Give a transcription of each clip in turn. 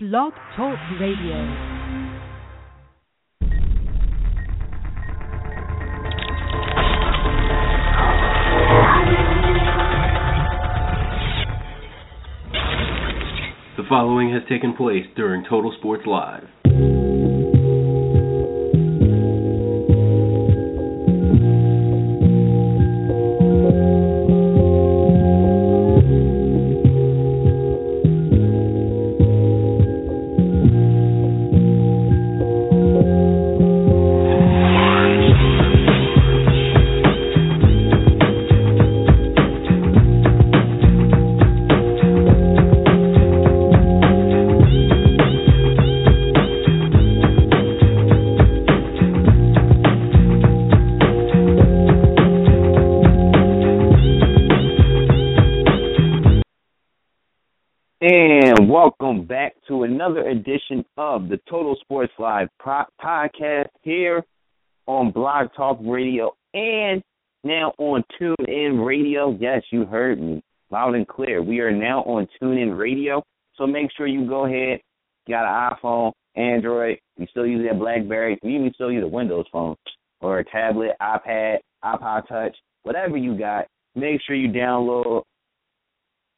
Blog Talk Radio. The following has taken place during Total Sports Live. And welcome back to another edition of the Total Sports Live podcast here on Blog Talk Radio and now on TuneIn Radio. Yes, you heard me loud and clear. We are now on TuneIn Radio. So make sure you go ahead, got an iPhone, Android, you still use that Blackberry, you even still use a Windows phone or a tablet, iPad, iPod Touch, whatever you got. Make sure you download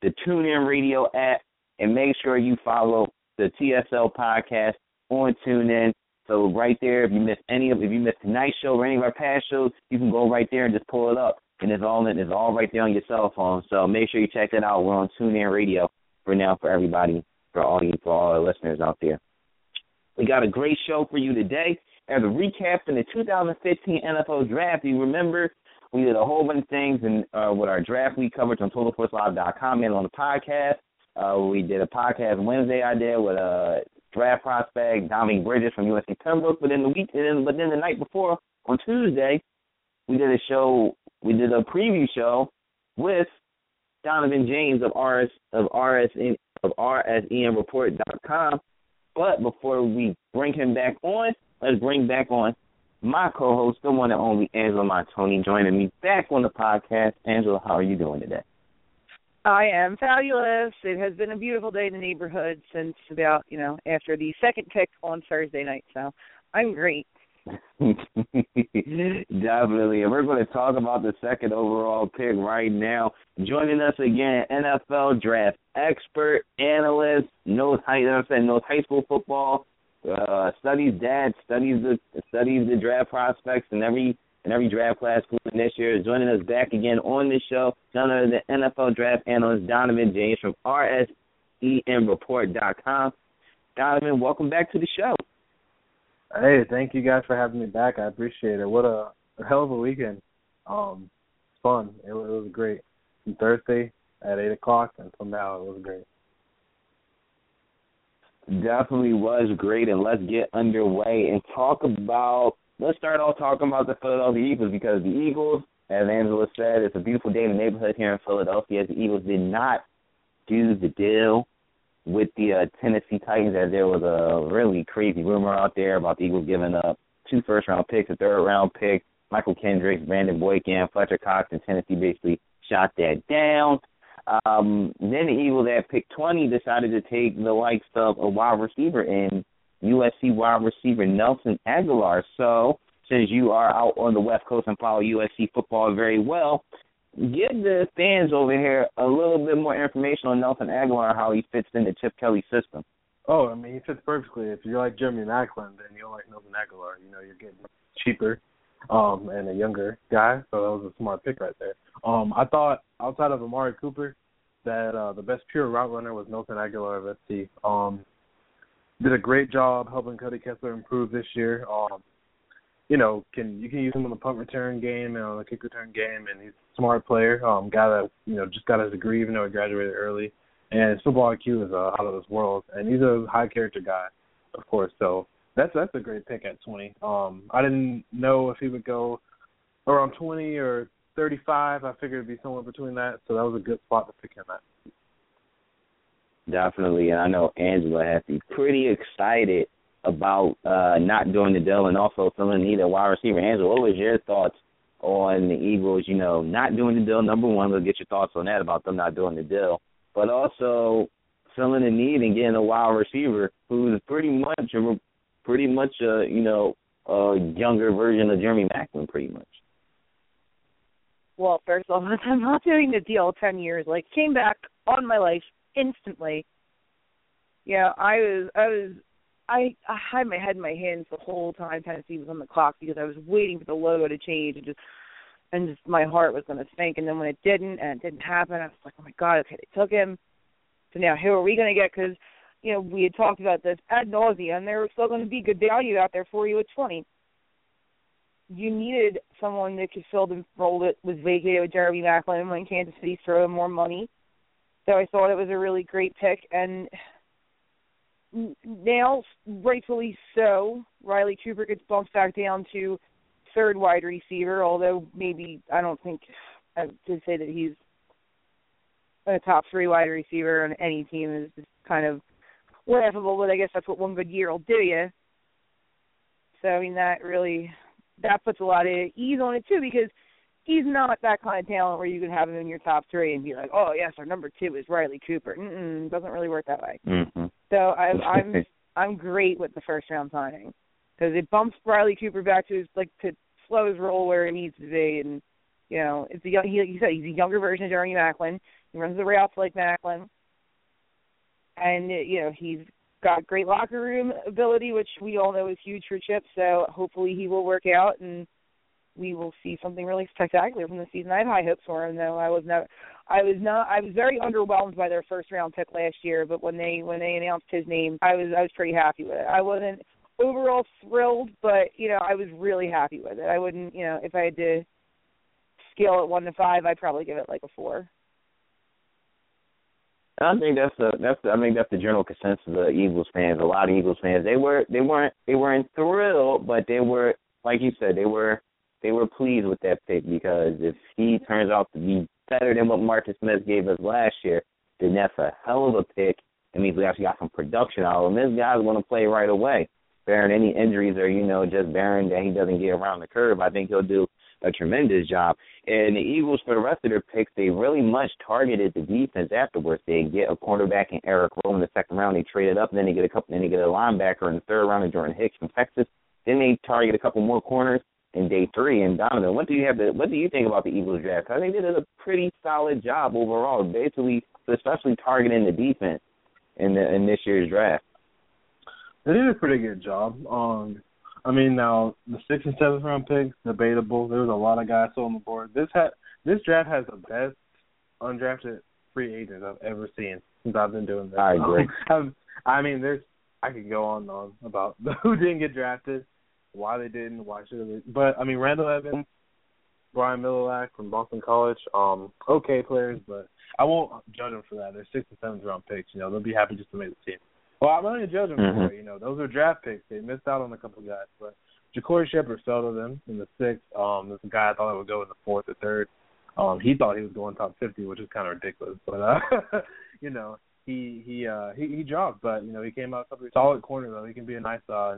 the TuneIn Radio app and make sure you follow the TSL podcast on TuneIn. So right there, if you missed any of, if you missed tonight's show or any of our past shows, you can go right there and just pull it up, and it's all it's all right there on your cell phone. So make sure you check that out. We're on TuneIn Radio for now for everybody, for all you, for all our listeners out there. We got a great show for you today. As a recap from the 2015 NFL Draft, you remember we did a whole bunch of things and uh, with our draft week coverage on TotalSportsLive.com and on the podcast. Uh, we did a podcast Wednesday. I did with a draft prospect Dominique Bridges from USC Pembroke. But then the week, and then, but then the night before on Tuesday, we did a show. We did a preview show with Donovan James of RS of RSN of RSENReport.com. But before we bring him back on, let's bring back on my co-host, the one and only Angela Montoni, joining me back on the podcast. Angela, how are you doing today? I am fabulous. It has been a beautiful day in the neighborhood since about, you know, after the second pick on Thursday night. So I'm great. Definitely. And we're going to talk about the second overall pick right now. Joining us again, NFL draft expert, analyst, knows high, you know I'm saying, knows high school football, uh, studies dad, studies the studies the draft prospects and every and every draft class this year. Joining us back again on this show, none other than NFL draft analyst Donovan James from RSENReport.com. Donovan, welcome back to the show. Hey, thank you guys for having me back. I appreciate it. What a, a hell of a weekend. Um, fun. It, it was great. From Thursday at eight o'clock until now, it was great. Definitely was great, and let's get underway and talk about. Let's start off talking about the Philadelphia Eagles because the Eagles, as Angela said, it's a beautiful day in the neighborhood here in Philadelphia. The Eagles did not do the deal with the uh, Tennessee Titans, as there was a really crazy rumor out there about the Eagles giving up two first round picks, a third round pick, Mychal Kendricks, Brandon Boykin, Fletcher Cox, and Tennessee basically shot that down. Um, then the Eagles at pick 20 decided to take the likes of a wide receiver in USC wide receiver Nelson Agholor. So, since you are out on the West Coast and follow USC football very well, give the fans over here a little bit more information on Nelson Agholor, how he fits into Chip Kelly's system. Oh, I mean, he fits perfectly. If you're like Jeremy Maclin, then you'll like Nelson Agholor. You know, you're getting cheaper um, and a younger guy, so that was a smart pick right there. Um, I thought outside of Amari Cooper that uh, the best pure route runner was Nelson Agholor of SC. Um, did a great job helping Cody Kessler improve this year. Um, you know, can you can use him on the punt return game and on the kick return game, and he's a smart player. Um, got a you know just got his degree even though he graduated early, and his football IQ is uh, out of this world, and he's a high character guy, of course. So that's that's a great pick at 20. Um, I didn't know if he would go around 20 or 35. I figured it'd be somewhere between that, so that was a good spot to pick him at. Definitely, and I know Angela has to be pretty excited about uh not doing the deal and also filling the need a wide receiver. Angela, what was your thoughts on the Eagles, you know, not doing the deal? Number one, we'll get your thoughts on that about them not doing the deal. But also filling a need and getting a wide receiver who's pretty much a pretty much a you know a younger version of Jeremy Maclin, pretty much. Well, first off, I'm not doing the deal ten years. Like, came back on my life instantly. Yeah, I was, I was, I, I had my head in my hands the whole time Tennessee was on the clock because I was waiting for the logo to change and just, and just my heart was to sink. And then when it didn't and it didn't happen, I was like, oh my god, okay, they took him. So now who are we going to get? Because you know we had talked about this ad nauseum, and there was still going to be good value out there for you at twenty you needed someone that could fill the role that was vacated with Jeremy Maclin when Kansas City threw more money. So I thought it was a really great pick, and now, rightfully so, Riley Cooper gets bumped back down to third wide receiver. Although maybe I don't think I would say that he's a top three wide receiver on any team is kind of laughable. But I guess that's what one good year will do you. So I mean that really that puts a lot of ease on it too because he's not that kind of talent where you can have him in your top three and be like, oh yes, our number two is Riley Cooper. Mm-mm, doesn't really work that way. Mm-hmm. So I'm I'm I'm great with the first round signing because it bumps Riley Cooper back to his like to slow his role where it needs to be, and you know it's a young he like you said he's a younger version of Jeremy Maclin. He runs the routes like Maclin, and you know he's got great locker room ability, which we all know is huge for Chip. So hopefully he will work out and we will see something really spectacular from the season. I have high hopes for him, though. I was not, I was not, I was very underwhelmed by their first round pick last year. But when they when they announced his name, I was I was pretty happy with it. I wasn't overall thrilled, but you know I was really happy with it. I wouldn't, you know, if I had to scale it one to five, I'd probably give it like a four. I think that's the that's the, I think that's the general consensus of the Eagles fans. A lot of Eagles fans they were they weren't they weren't thrilled, but they were like you said they were they were pleased with that pick because if he turns out to be better than what Marcus Smith gave us last year, then that's a hell of a pick. It means we actually got some production out of him. This guy's going to play right away, bearing any injuries or you know just bearing that he doesn't get around the curve. I think he'll do a tremendous job. And the Eagles, for the rest of their picks, they really much targeted the defense afterwards. They get a cornerback in Eric Rowe in the second round. They traded up, and then they get a couple. Then they get a linebacker in the third round, of Jordan Hicks from Texas. Then they target a couple more corners in day three. And Donovan, what do you have? To, what do you think about the Eagles draft? I think they did a pretty solid job overall, basically, especially targeting the defense in the in this year's draft. They did a pretty good job. Um, I mean, now the sixth and seventh round picks debatable. There was a lot of guys on the board. This had this draft has the best undrafted free agents I've ever seen since I've been doing this. I agree. Um, I mean, there's I could go on and on about who didn't get drafted, why they didn't, why should they. But I mean, Randall Evans, Brian Mihalik from Boston College, um, okay players, but I won't judge them for that. They're sixth and seventh round picks. You know, they'll be happy just to make the team. Well, I'm not going to judge them mm-hmm. for it. You know, those are draft picks. They missed out on a couple guys, but JaCorey Shepherd fell to them in the sixth. Um, there's a guy I thought would go in the fourth or third. Um, he thought he was going top fifty, which is kind of ridiculous. But uh, you know, he he uh he he dropped, but you know he came out a solid corner though. He can be a nice uh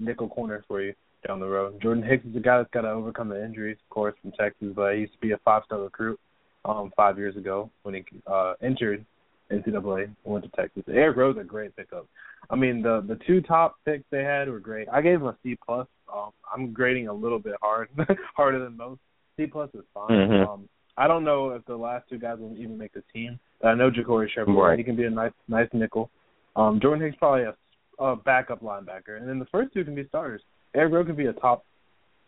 nickel corner for you down the road. Jordan Hicks is a guy that's got to overcome the injuries, of course, from Texas, but he used to be a five star recruit um five years ago when he uh injured NCAA and went to Texas. Eric Rowe's a great pickup. I mean, the the two top picks they had were great. I gave him a C plus. Um, I'm grading a little bit hard, harder than most. C plus is fine. Mm-hmm. Um, I don't know if the last two guys will even make the team, I know JaCorey Shepherd. Right. He can be a nice nice nickel. Um, Jordan Hicks probably a, a backup linebacker, and then the first two can be starters. Eric Rowe can be a top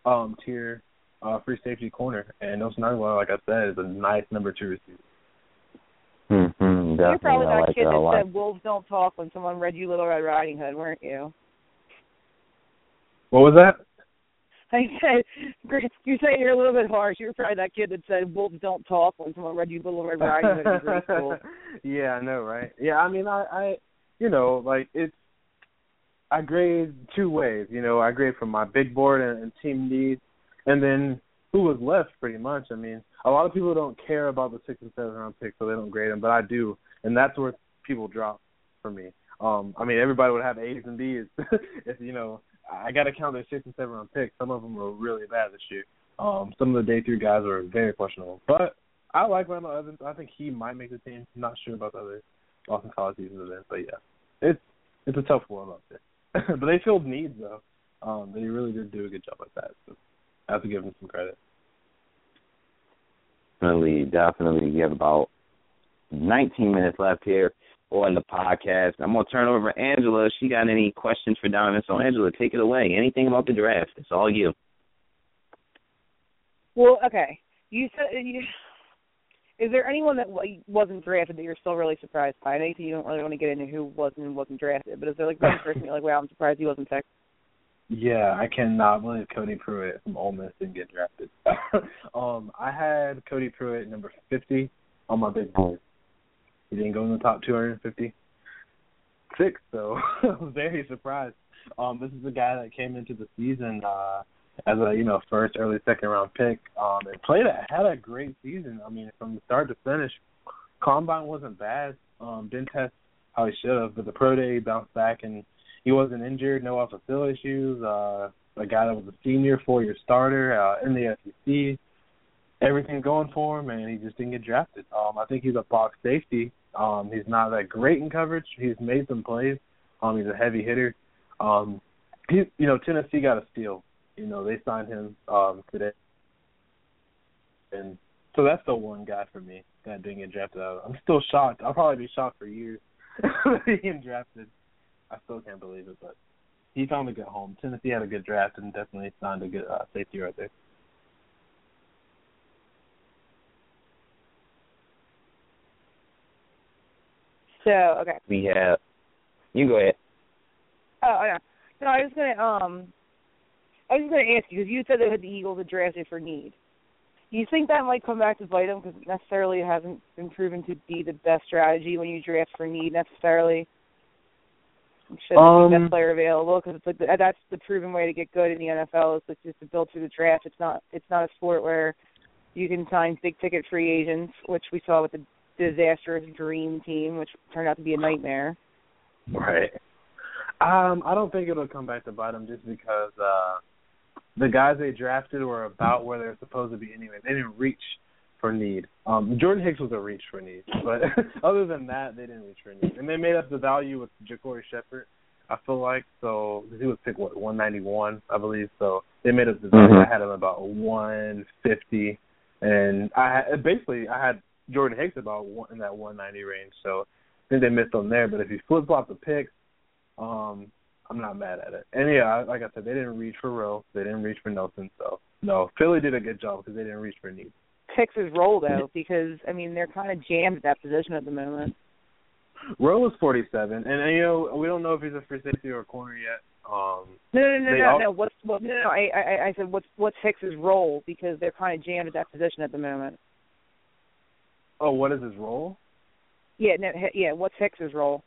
um, tier uh, free safety corner, and Nelson Agholor, like I said, is a nice number two receiver. Mm-hmm, You're probably I that like kid that that said wolves don't talk when someone read you Little Red Riding Hood, weren't you? What was that? I said, you're saying you're a little bit harsh. You're probably that kid that said wolves don't talk when someone read you Little Red Riding Hood in grade school. yeah, I know, right? Yeah, I mean, I, I, you know, like it's, I grade two ways. You know, I grade from my big board and, and team needs, and then who was left, pretty much. I mean, a lot of people don't care about the six and seven round picks, so they don't grade them, but I do, and that's where people drop for me. Um, I mean, everybody would have A's and B's. if you know, I got to count their six and seven round picks. Some of them were really bad this year. Um, some of the day three guys were very questionable, but I like Randall Evans. I think he might make the team. Not sure about the others. Austin College season event. But yeah, it's it's a tough world out there. but they filled needs though. Um, they really did do a good job with that. So I have to give them some credit. Definitely, definitely. We have about 19 minutes left here on the podcast. I'm gonna turn over to Angela. She got any questions for Donovan? So Angela, take it away. Anything about the draft? It's all you. Well, okay. You said you. Is there anyone that wasn't drafted that you're still really surprised by? I know you don't really want to get into who wasn't and wasn't drafted, but is there like one person you're like, wow, I'm surprised he wasn't picked? Yeah, I cannot believe Cody Prewitt from Ole Miss didn't get drafted. um, I had Cody Prewitt number 50 on my big board. He didn't go in the top 256, so I was very surprised. Um, this is a guy that came into the season uh, as a you know first, early second round pick, um, and played a, had a great season. I mean, from start to finish, combine wasn't bad. Um, didn't test how he should have, but the pro day bounced back and he wasn't injured, no off the field issues. Uh, a guy that was a senior, four year starter uh, in the SEC. Everything going for him, and he just didn't get drafted. Um, I think he's a box safety um, he's not that great in coverage. He's made some plays. Um, he's a heavy hitter. Um, he, you know, Tennessee got a steal. You know, they signed him um, today, and so that's the one guy for me that didn't get drafted. Out. I'm still shocked. I'll probably be shocked for years being drafted. I still can't believe it, but he found a good home. Tennessee had a good draft and definitely signed a good uh, safety right there. So okay. We have. You go ahead. Oh yeah. No, I was gonna um. I was gonna ask you because you said that the Eagles had drafted for need. Do you think that might come back to bite them because necessarily it hasn't been proven to be the best strategy when you draft for need necessarily? Should um, the best player available because it's like the, that's the proven way to get good in the NFL is just to build through the draft. It's not it's not a sport where you can sign big ticket free agents, which we saw with the disastrous dream team, which turned out to be a nightmare. Right. Um, I don't think it'll come back to bite them just because uh the guys they drafted were about where they're supposed to be anyway. They didn't reach for need. Um Jordan Hicks was a reach for need, but other than that, they didn't reach for need. And they made up the value with JaCorey Shepherd. I feel like so he was picked what 191, I believe. So they made up the value. Mm-hmm. I had him about 150, and I had, basically I had Jordan Hicks about one, in that 190 range. So I think they missed on there. But if you flip flop the picks, um, I'm not mad at it. And yeah, like I said, they didn't reach for Rowe, they didn't reach for Nelson. So no, Philly did a good job because they didn't reach for need. Hicks is Rowe though, because I mean they're kind of jammed at that position at the moment. Rowe was 47, and, and you know we don't know if he's a free safety or a corner yet. Um, no, no, no, no, all, no. What's what, no, no. I, I, I said what's what's Hicks's role because they're kind of jammed at that position at the moment. Oh, what is his role? Yeah, no, yeah. What's Hicks's role?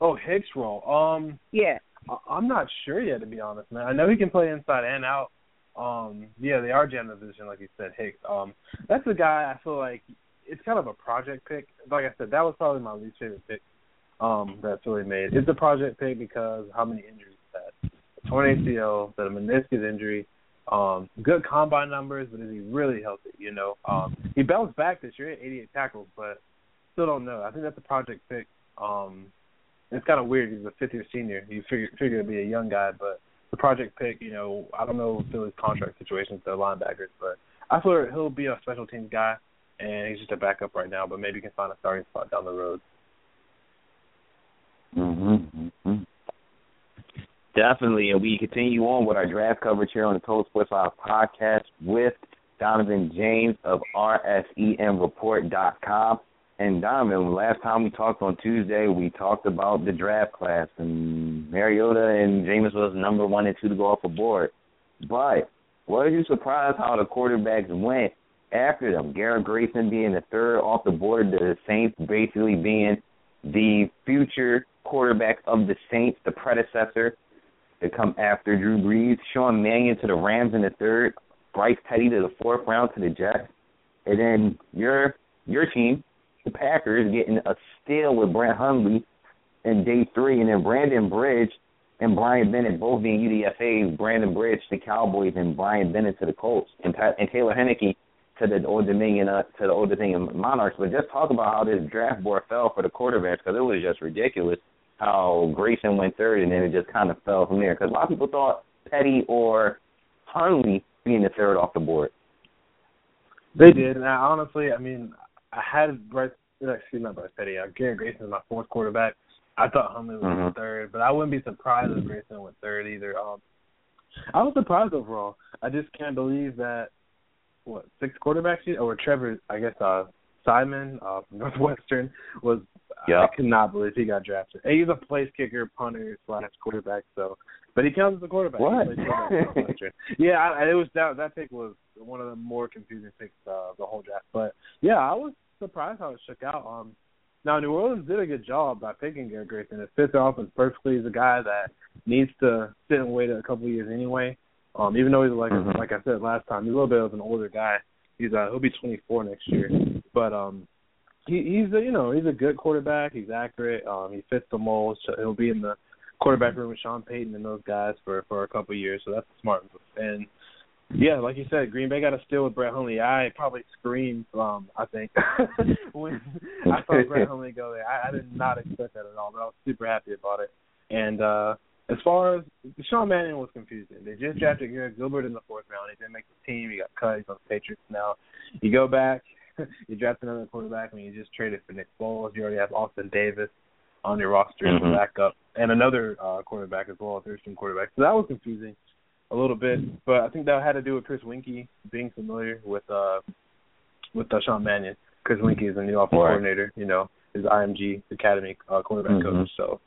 Oh, Hicks' role. Um. Yeah. I- am not sure yet, to be honest, man. I know he can play inside and out. Um. Yeah, they are the position, like you said, Hicks. Um. That's a guy I feel like it's kind of a project pick. Like I said, that was probably my least favorite pick. Um, that Philly made. It's a project pick because how many injuries he's had. Torn ACL, the meniscus injury, um, good combine numbers, but is he really healthy? You know, um, he bounced back this year, 88 tackles, but still don't know. I think that's a project pick. Um, it's kind of weird. He's a fifth year senior. You figure figure to be a young guy, but the project pick. You know, I don't know Philly's contract situation with their linebackers, but I feel he'll be a special teams guy, and he's just a backup right now. But maybe he can find a starting spot down the road. Mhm. Mm-hmm. Definitely, and we continue on with our draft coverage here on the Total Sports Live podcast with Donovan James of RSENReport.com. And Donovan, last time we talked on Tuesday, we talked about the draft class, and Mariota and Jameis was number one and two to go off the board. But were you surprised how the quarterbacks went after them? Garrett Grayson being the third off the board, the Saints basically being the future quarterback of the Saints, the predecessor to come after Drew Brees, Sean Mannion to the Rams in the third, Bryce Petty to the fourth round to the Jets, and then your your team, the Packers, getting a steal with Brett Hundley in day three, and then Brandon Bridge and Brian Bennett both being UDFA's. Brandon Bridge to the Cowboys and Brian Bennett to the Colts, and and Taylor Heinicke to the Old Dominion uh, to the Old Dominion Monarchs, but just talk about how this draft board fell for the quarterbacks because it was just ridiculous how Grayson went third and then it just kind of fell from there because a lot of people thought Petty or Hundley being the third off the board. They did, and I, honestly, I mean, I had Bryce, excuse me, not Bryce Petty. Uh, Garrett Grayson is my fourth quarterback. I thought Hundley was Mhm. third, but I wouldn't be surprised if Grayson went third either. Um, I was surprised overall. I just can't believe that what six quarterbacks or Trevor, I guess uh Siemian uh from Northwestern was Yeah. I could not believe he got drafted. And he's a place kicker, punter, slash quarterback, so but he counts as a quarterback. What? yeah, I, it was that that pick was one of the more confusing picks uh, of the whole draft. But yeah, I was surprised how it shook out. Um now New Orleans did a good job by picking Garrett Grayson. It fits their offense perfectly. He's a guy that needs to sit and wait a couple of years anyway. Um, even though he's like Mhm. like I said last time, he's a little bit of an older guy. He's uh he'll be 24 next year, but um he he's a, you know he's a good quarterback. He's accurate. Um, he fits the mold. So he'll be in the quarterback room with Sean Payton and those guys for for a couple of years. So that's a smart move. And yeah, like you said, Green Bay got a steal with Brett Hundley. I probably screamed. Um, I think when I saw Brett Hundley go there, I, I did not expect that at all. But I was super happy about it. And uh as far as Sean Mannion was confusing. They just drafted Garrett Gilbert in the fourth round. He didn't make the team. He got cut. He's on the Patriots now. You go back, you draft another quarterback when you just traded for Nick Foles. You already have Austin Davis on your roster as a Mhm. backup, and another uh, quarterback as well, a third string quarterback. So that was confusing a little bit, but I think that had to do with Chris Weinke being familiar with uh with uh, Sean Mannion. Chris Weinke is the new offensive Right. coordinator. You know, his IMG Academy uh, quarterback Mhm. coach. So.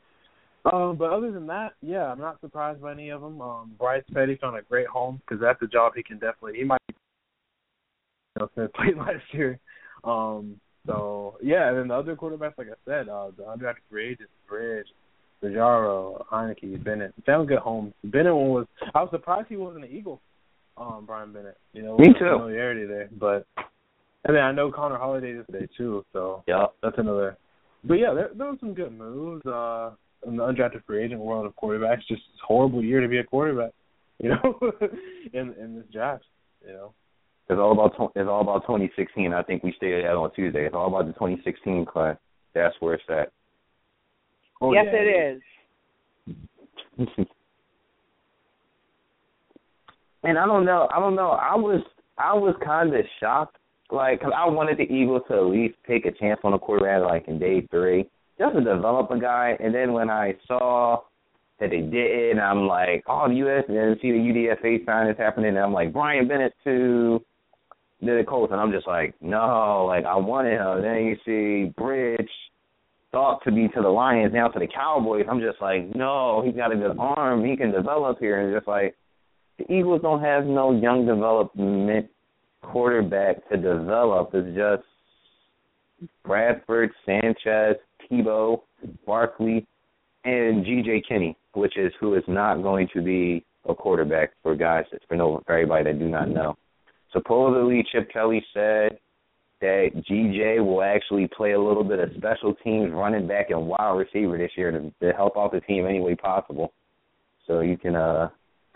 Um, but other than that, yeah, I'm not surprised by any of them. Um, Bryce Petty found a great home because that's a job he can definitely. He might, you know, since played last year. Um, so yeah, and then the other quarterbacks, like I said, uh, the undrafted free agents, Bridge, Bajaro, Heinicke, Bennett, found good homes. Bennett one was. I was surprised he wasn't an Eagle. Um, Brian Bennett. You know, Me too. Familiarity there, but and then I know Connor Halliday is today too. So Yep. that's another. But yeah, there, there was some good moves. Uh, in the undrafted free agent world of quarterbacks, just a horrible year to be a quarterback. You know, in in this draft. You know. It's all about it's all about 2016. I think we stated that on Tuesday. It's all about the 2016 class. That's where it's at. Oh, yes, yeah. it is. and I don't know. I don't know. I was I was kind of shocked, like, 'cause I wanted the Eagles to at least take a chance on a quarterback, like in day three, just to develop a guy. And then when I saw that they didn't, I'm like, oh, the US, and then see the UDFA sign is happening, and I'm like, Brian Bennett to the Colts, and I'm just like, no, like I wanted him. Then you see Bridge thought to be to the Lions, now to the Cowboys. I'm just like, no, he's got a good arm, he can develop here, and just like the Eagles don't have no young development quarterback to develop. It's just Bradford, Sanchez, Tebow, Barkley, and G.J. Kinne, which is who is not going to be a quarterback for guys for no for everybody that do not know. Supposedly, Chip Kelly said that GJ will actually play a little bit of special teams, running back, and wide receiver this year to, to help out the team any way possible. So you can uh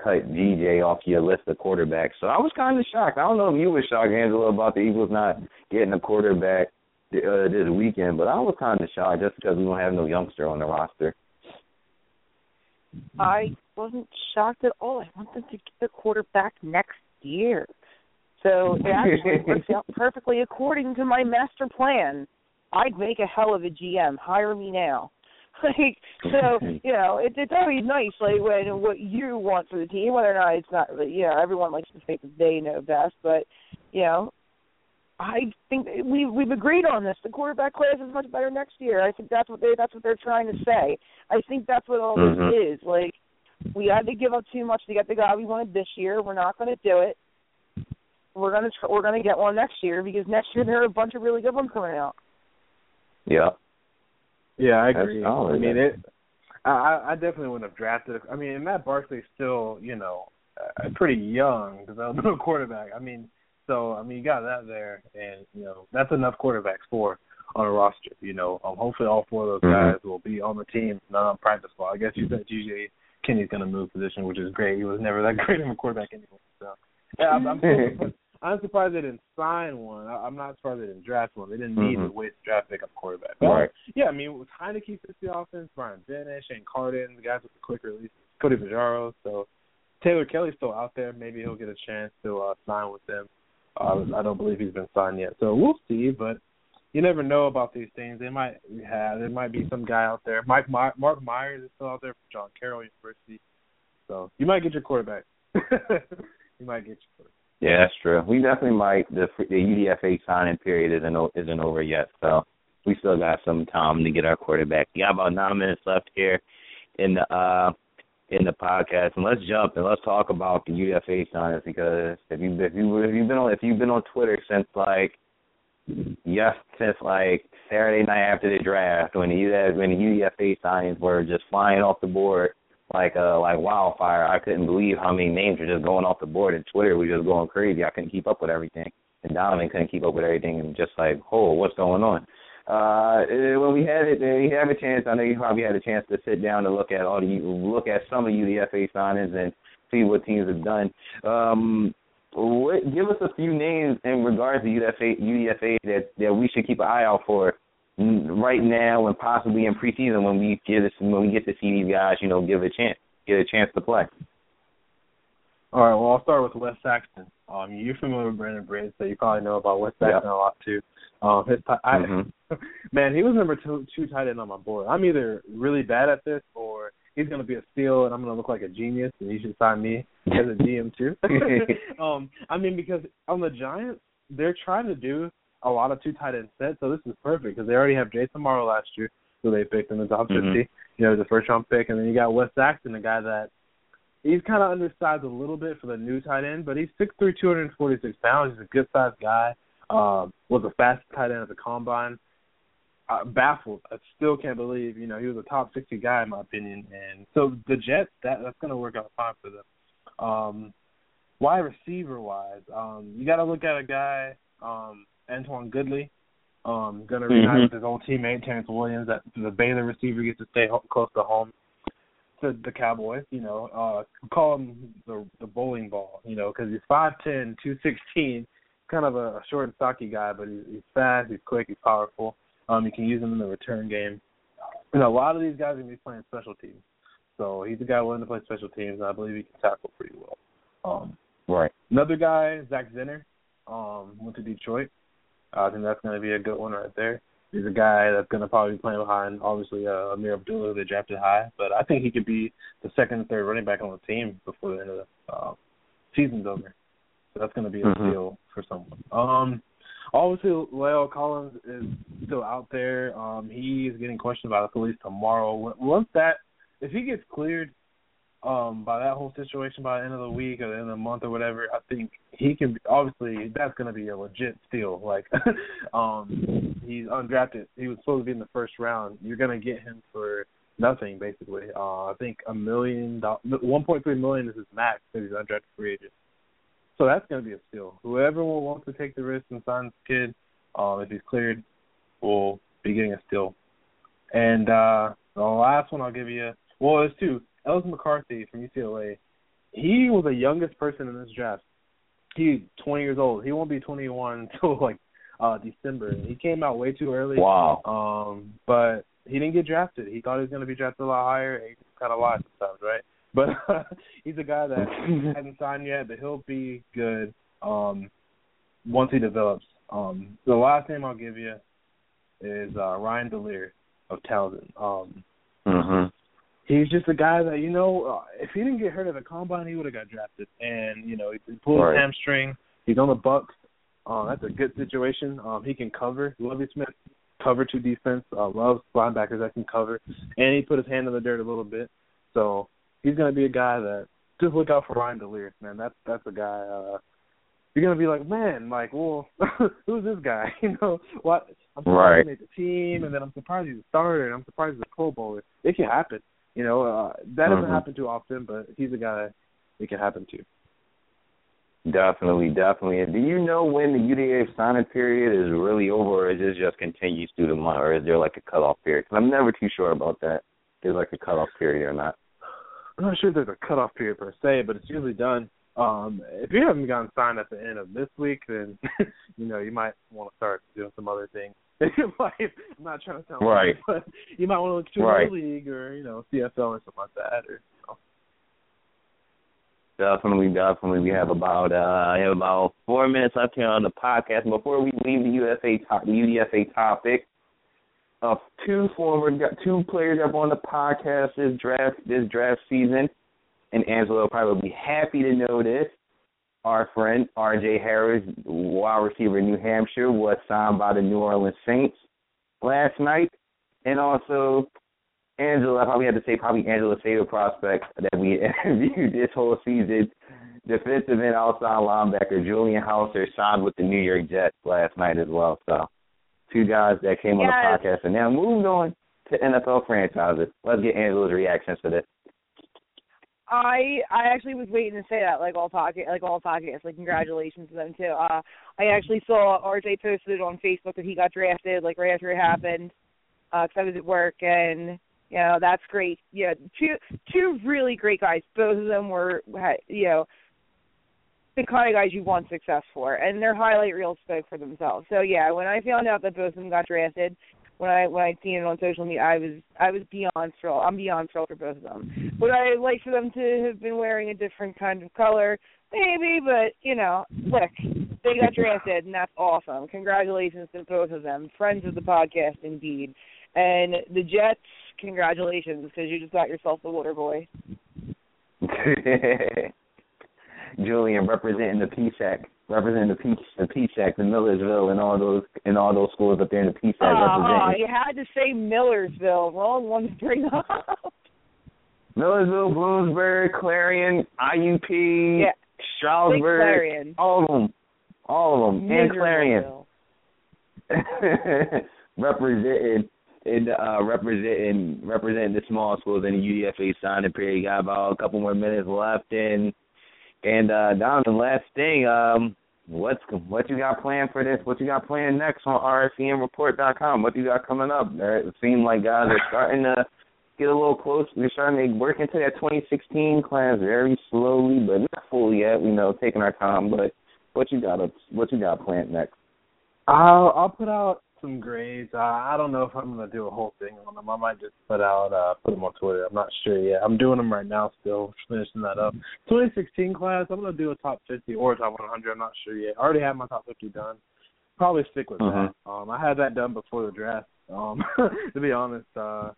cut GJ off your list of quarterbacks. So I was kind of shocked. I don't know if you were shocked, Angela, about the Eagles not getting a quarterback uh, this weekend, but I was kind of shocked just because we don't have no youngster on the roster. I wasn't shocked at all. I want them to get a quarterback next year. So it actually works out perfectly according to my master plan. I'd make a hell of a GM. Hire me now. Like so, you know, it, it's always nice, like when what you want for the team, whether or not it's not, you know, everyone likes to think that they know best, but you know, I think we we've agreed on this. The quarterback class is much better next year. I think that's what they that's what they're trying to say. I think that's what all Mhm. this is. Like we had to give up too much to get the guy we wanted this year. We're not going to do it. We're gonna tr- we're gonna get one next year because next year there are a bunch of really good ones coming out. Yeah. Yeah, I agree. solid, I mean, it. I I definitely wouldn't have drafted. I mean, and Matt Barkley's still, you know, uh, pretty young developmental quarterback. I mean, so I mean, you got that there, and you know, that's enough quarterbacks for on a roster. You know, um, hopefully all four of those Mhm. guys will be on the team, not on practice squad. I guess you said GJ Kinne's going to move position, which is great. He was never that great of a quarterback anyway. So yeah, I'm, I'm still, I'm surprised they didn't sign one. I, I'm not surprised they didn't draft one. They didn't need Mhm. to waste draft pick on quarterback. But, Right. Yeah, I mean, with Heinicke fits the offense, Brian Benish, Shane Carden, the guys with the quick release, Cody Pajaro. So Taylor Kelly's still out there. Maybe he'll get a chance to uh, sign with them. Uh, I don't believe he's been signed yet, so we'll see. But you never know about these things. They might have. There might be some guy out there. Mike My- Mark Myers is still out there from John Carroll University. So you might get your quarterback. you might get your quarterback. Yeah, that's true. We definitely might. The the UDFA signing period isn't isn't over yet, so we still got some time to get our quarterback. We got about nine minutes left here in the uh in the podcast, and let's jump and let's talk about the UDFA signings because if you if you if you've been on if you've been on Twitter since like yes since like Saturday night after the draft when the UDFA when the UDFA signings were just flying off the board like uh like wildfire. I couldn't believe how many names were just going off the board and Twitter was just going crazy. I couldn't keep up with everything. And Donovan couldn't keep up with everything and just like, oh, what's going on? Uh eh, when we had it we had a chance I know you probably had a chance to sit down and look at all the look at some of the UDFA signings and see what teams have done. Um what, give us a few names in regards to UDFA UDFA that that we should keep an eye out for right now and possibly in preseason when we get this when we get to see these guys, you know, give a chance, get a chance to play. All right. Well, I'll start with Wes Saxton. Um, you're familiar with Brandon Bridge, so you probably know about Wes Saxton Yeah. a lot too. Um, his ti- I, Mhm. man, he was number two, two tight end on my board. I'm either really bad at this or he's going to be a steal and I'm going to look like a genius and you should sign me as a GM too. um, I mean, because on the Giants, they're trying to do a lot of two tight end sets, so this is perfect because they already have Jace Amaro last year, who they picked in the top Mhm. 50, you know, the first round pick, and then you got Wes Saxton, the guy that he's kind of undersized a little bit for the new tight end, but he's 6'3", 246 pounds. He's a good sized guy. Um, was the fastest tight end at the combine. Uh, baffled. I still can't believe you know he was a top 60 guy in my opinion. And so the Jets that that's going to work out fine for them. Um, wide receiver wise, um, you got to look at a guy, um, Antoine Goodley. Um, going to reunite Mhm. with his old teammate Terrance Williams. That the Baylor receiver gets to stay ho- close to home to the Cowboys. You know, uh, call him the the bowling ball. You know, because he's five ten, two sixteen, kind of a short and stocky guy, but he's, he's fast, he's quick, he's powerful. Um, you can use him in the return game. And a lot of these guys are gonna be playing special teams, so he's a guy willing to play special teams, and I believe he can tackle pretty well. Um, Right. Another guy, Zach Zinner, um, went to Detroit. I think that's going to be a good one right there. He's a guy that's going to probably be playing behind, obviously, uh, Ameer Abdullah, who they drafted high. But I think he could be the second third running back on the team before the end of the uh, season's over. So that's going to be a Mhm. steal for someone. Um, obviously, La'el Collins is still out there. Um, he is getting questioned by the police tomorrow. Once that, if he gets cleared, um by that whole situation by the end of the week or the end of the month or whatever, I think he can obviously that's gonna be a legit steal. Like um he's undrafted. He was supposed to be in the first round. You're gonna get him for nothing basically. Uh I think a million dollars one point three million is his max because he's undrafted free agent. So that's gonna be a steal. Whoever will want to take the risk and sign this kid, um, if he's cleared, will be getting a steal. And uh the last one I'll give you well there's two. Ellis McCarthy from UCLA, he was the youngest person in this draft. He's 20 years old. He won't be 21 until like uh December. He came out way too early. Wow. Um, but he didn't get drafted. He thought he was going to be drafted a lot higher. He kind of lied sometimes, right? But he's a guy that hasn't signed yet, but he'll be good um once he develops. Um, the last name I'll give you is uh Ryan Delaire of Towson. Um, Mhm. He's just a guy that you know uh, if he didn't get hurt at the combine he would have got drafted and you know he pulled Right. his hamstring he's on the bucks um that's a good situation um he can cover Lovie Smith cover two defense uh loves linebackers that can cover and he put his hand in the dirt a little bit so he's going to be a guy that just look out for Ryan Delirious man that's that's a guy uh you're gonna be like, man, like, well, who's this guy? You know, what? I'm surprised Right. he made the team, and then I'm surprised he's a starter, and I'm surprised he's a Pro Bowler. It can happen. You know, uh, that doesn't Mhm. happen too often, but he's a guy it can happen to. Definitely, definitely. And do you know when the UDA signing period is really over, or is it just continues through the month, or is there like a cutoff period? 'Cause I'm never too sure about that. There's like a cutoff period or not. I'm not sure if there's a cutoff period per se, but it's usually done Um, if you haven't gotten signed at the end of this week, then you know you might want to start doing some other things life. I'm not trying to sound right, but you might want to look to right. a league or you know CFL or something like that, or you know. Definitely, definitely. We have about uh have about four minutes left here on the podcast. Before we leave the UFA top, the UDFA topic, uh, two former two players up on the podcast this draft this draft season, and Angela will probably be happy to know this. Our friend R.J. Harris, wide receiver in New Hampshire, was signed by the New Orleans Saints last night, and also Angela, I probably have to say probably Angela's favorite prospect that we interviewed this whole season, defensive and outside linebacker Julian Hauser signed with the New York Jets last night as well. So two guys that came yes. on the podcast and now moved on to NFL franchises. Let's get Angela's reactions to this. I I actually was waiting to say that, like all pocket, like all podcasts, like congratulations to them too. Uh, I actually saw RJ posted on Facebook that he got drafted, like right after it happened, because uh, I was at work, and you know that's great. Yeah, two two really great guys. Both of them were, you know, the kind of guys you want success for, and their highlight reels spoke for themselves. So yeah, when I found out that both of them got drafted, when I when I seen it on social media, I was I was beyond thrilled. I'm beyond thrilled for both of them. Would I like for them to have been wearing a different kind of color? Maybe, but you know, look, they got drafted, and that's awesome. Congratulations to both of them, friends of the podcast indeed. And the Jets, congratulations because you just got yourself the Water Boy. Julian representing the PSAC, representing the P the PSAC, the Millersville, and all those and all those schools up there in the PSAC oh, representing. Oh, you had to say Millersville. Wrong one to bring up. Millersville, Bloomsburg, Clarion, IUP, yeah. Stroudsburg, all of them, all of them, and Clarion. representing in uh representing representing the small schools in the UDFA signing period. Got about a couple more minutes left and and uh the last thing, um what's what you got planned for this? What you got planned next on RSCMreport.com? What you got coming up? It seems like guys are starting to get a little close. We're starting to work into that 2016 class very slowly, but not fully yet. You know, taking our time. But what you got? What you got planned next? I'll I'll put out some grades. Uh, I don't know if I'm gonna do a whole thing on them. I might just put out uh put them on Twitter. I'm not sure yet. I'm doing them right now still, finishing that up. 2016 class, I'm gonna do a top 50 or a top 100. I'm not sure yet. I already have my top 50 done. Probably stick with uh-huh. that. Um, I had that done before the draft. Um, to be honest, uh,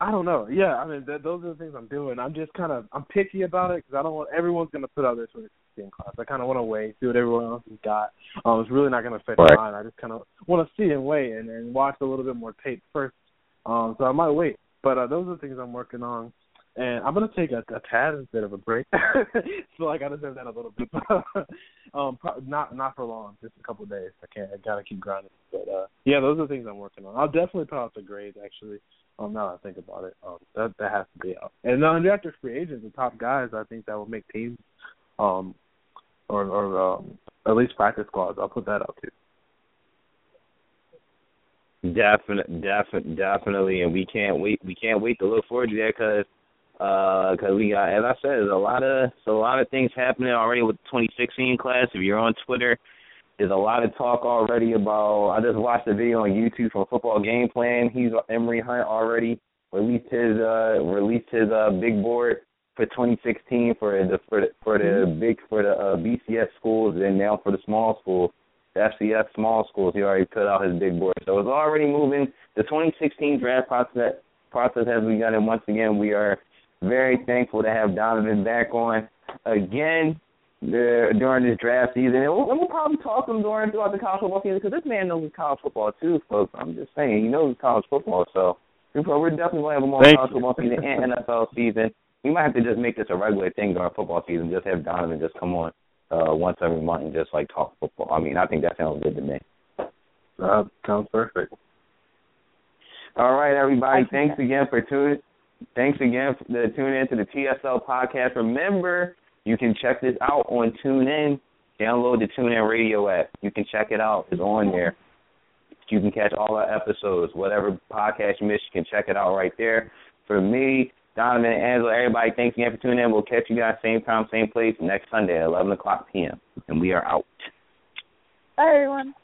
I don't know. Yeah, I mean, th- those are the things I'm doing. I'm just kind of I'm picky about it because I don't want everyone's gonna put out their 2016 class. I kind of want to wait, see what everyone else has got. Um, it's really not gonna affect right. mine. I just kind of want to see and wait and, and watch a little bit more tape first. Um, so I might wait. But uh, those are the things I'm working on. And I'm gonna take a, a tad instead of a break. so like I deserve that a little bit. um, pro- not not for long, just a couple of days. I can't. I gotta keep grinding. But uh, yeah, those are the things I'm working on. I'll definitely put out the grades actually. Um, now that I think about it, um, that that has to be out. And undrafted free agents, the top guys, I think that will make teams, um, or or um, at least practice squads. I'll put that out too. Definitely, definitely, definitely, and we can't wait. We can't wait to look forward to that because because we got, as I said, there's a lot of a lot of things happening already with the 2016 class. If you're on Twitter, there's a lot of talk already about. I just watched a video on YouTube from Football Game Plan. He's Emory Hunt already released his uh released his uh big board for 2016 for the for the for the big for the uh, BCS schools and now for the small schools, the FCS small schools. He already put out his big board, so it's already moving. The 2016 draft process process has begun, and once again, we are very thankful to have Donovan back on again the, during this draft season. And we'll, we'll probably talk to him during throughout the college football season because this man knows college football too, folks. I'm just saying he knows college football, so we're definitely going to have him on Thank college football season and NFL season. We might have to just make this a regular thing during football season. Just have Donovan just come on uh once every month and just like talk football. I mean, I think that sounds good to me. That sounds perfect. All right, everybody. Thanks again for tuning. Thanks again for the tuning in to the TSL podcast. Remember, you can check this out on TuneIn. Download the TuneIn Radio app. You can check it out. It's on there. You can catch all our episodes. Whatever podcast you miss, you can check it out right there. For me, Donovan and Angela, everybody, thanks again for tuning in. We'll catch you guys same time, same place next Sunday at 11 o'clock p.m. And we are out. Bye, everyone.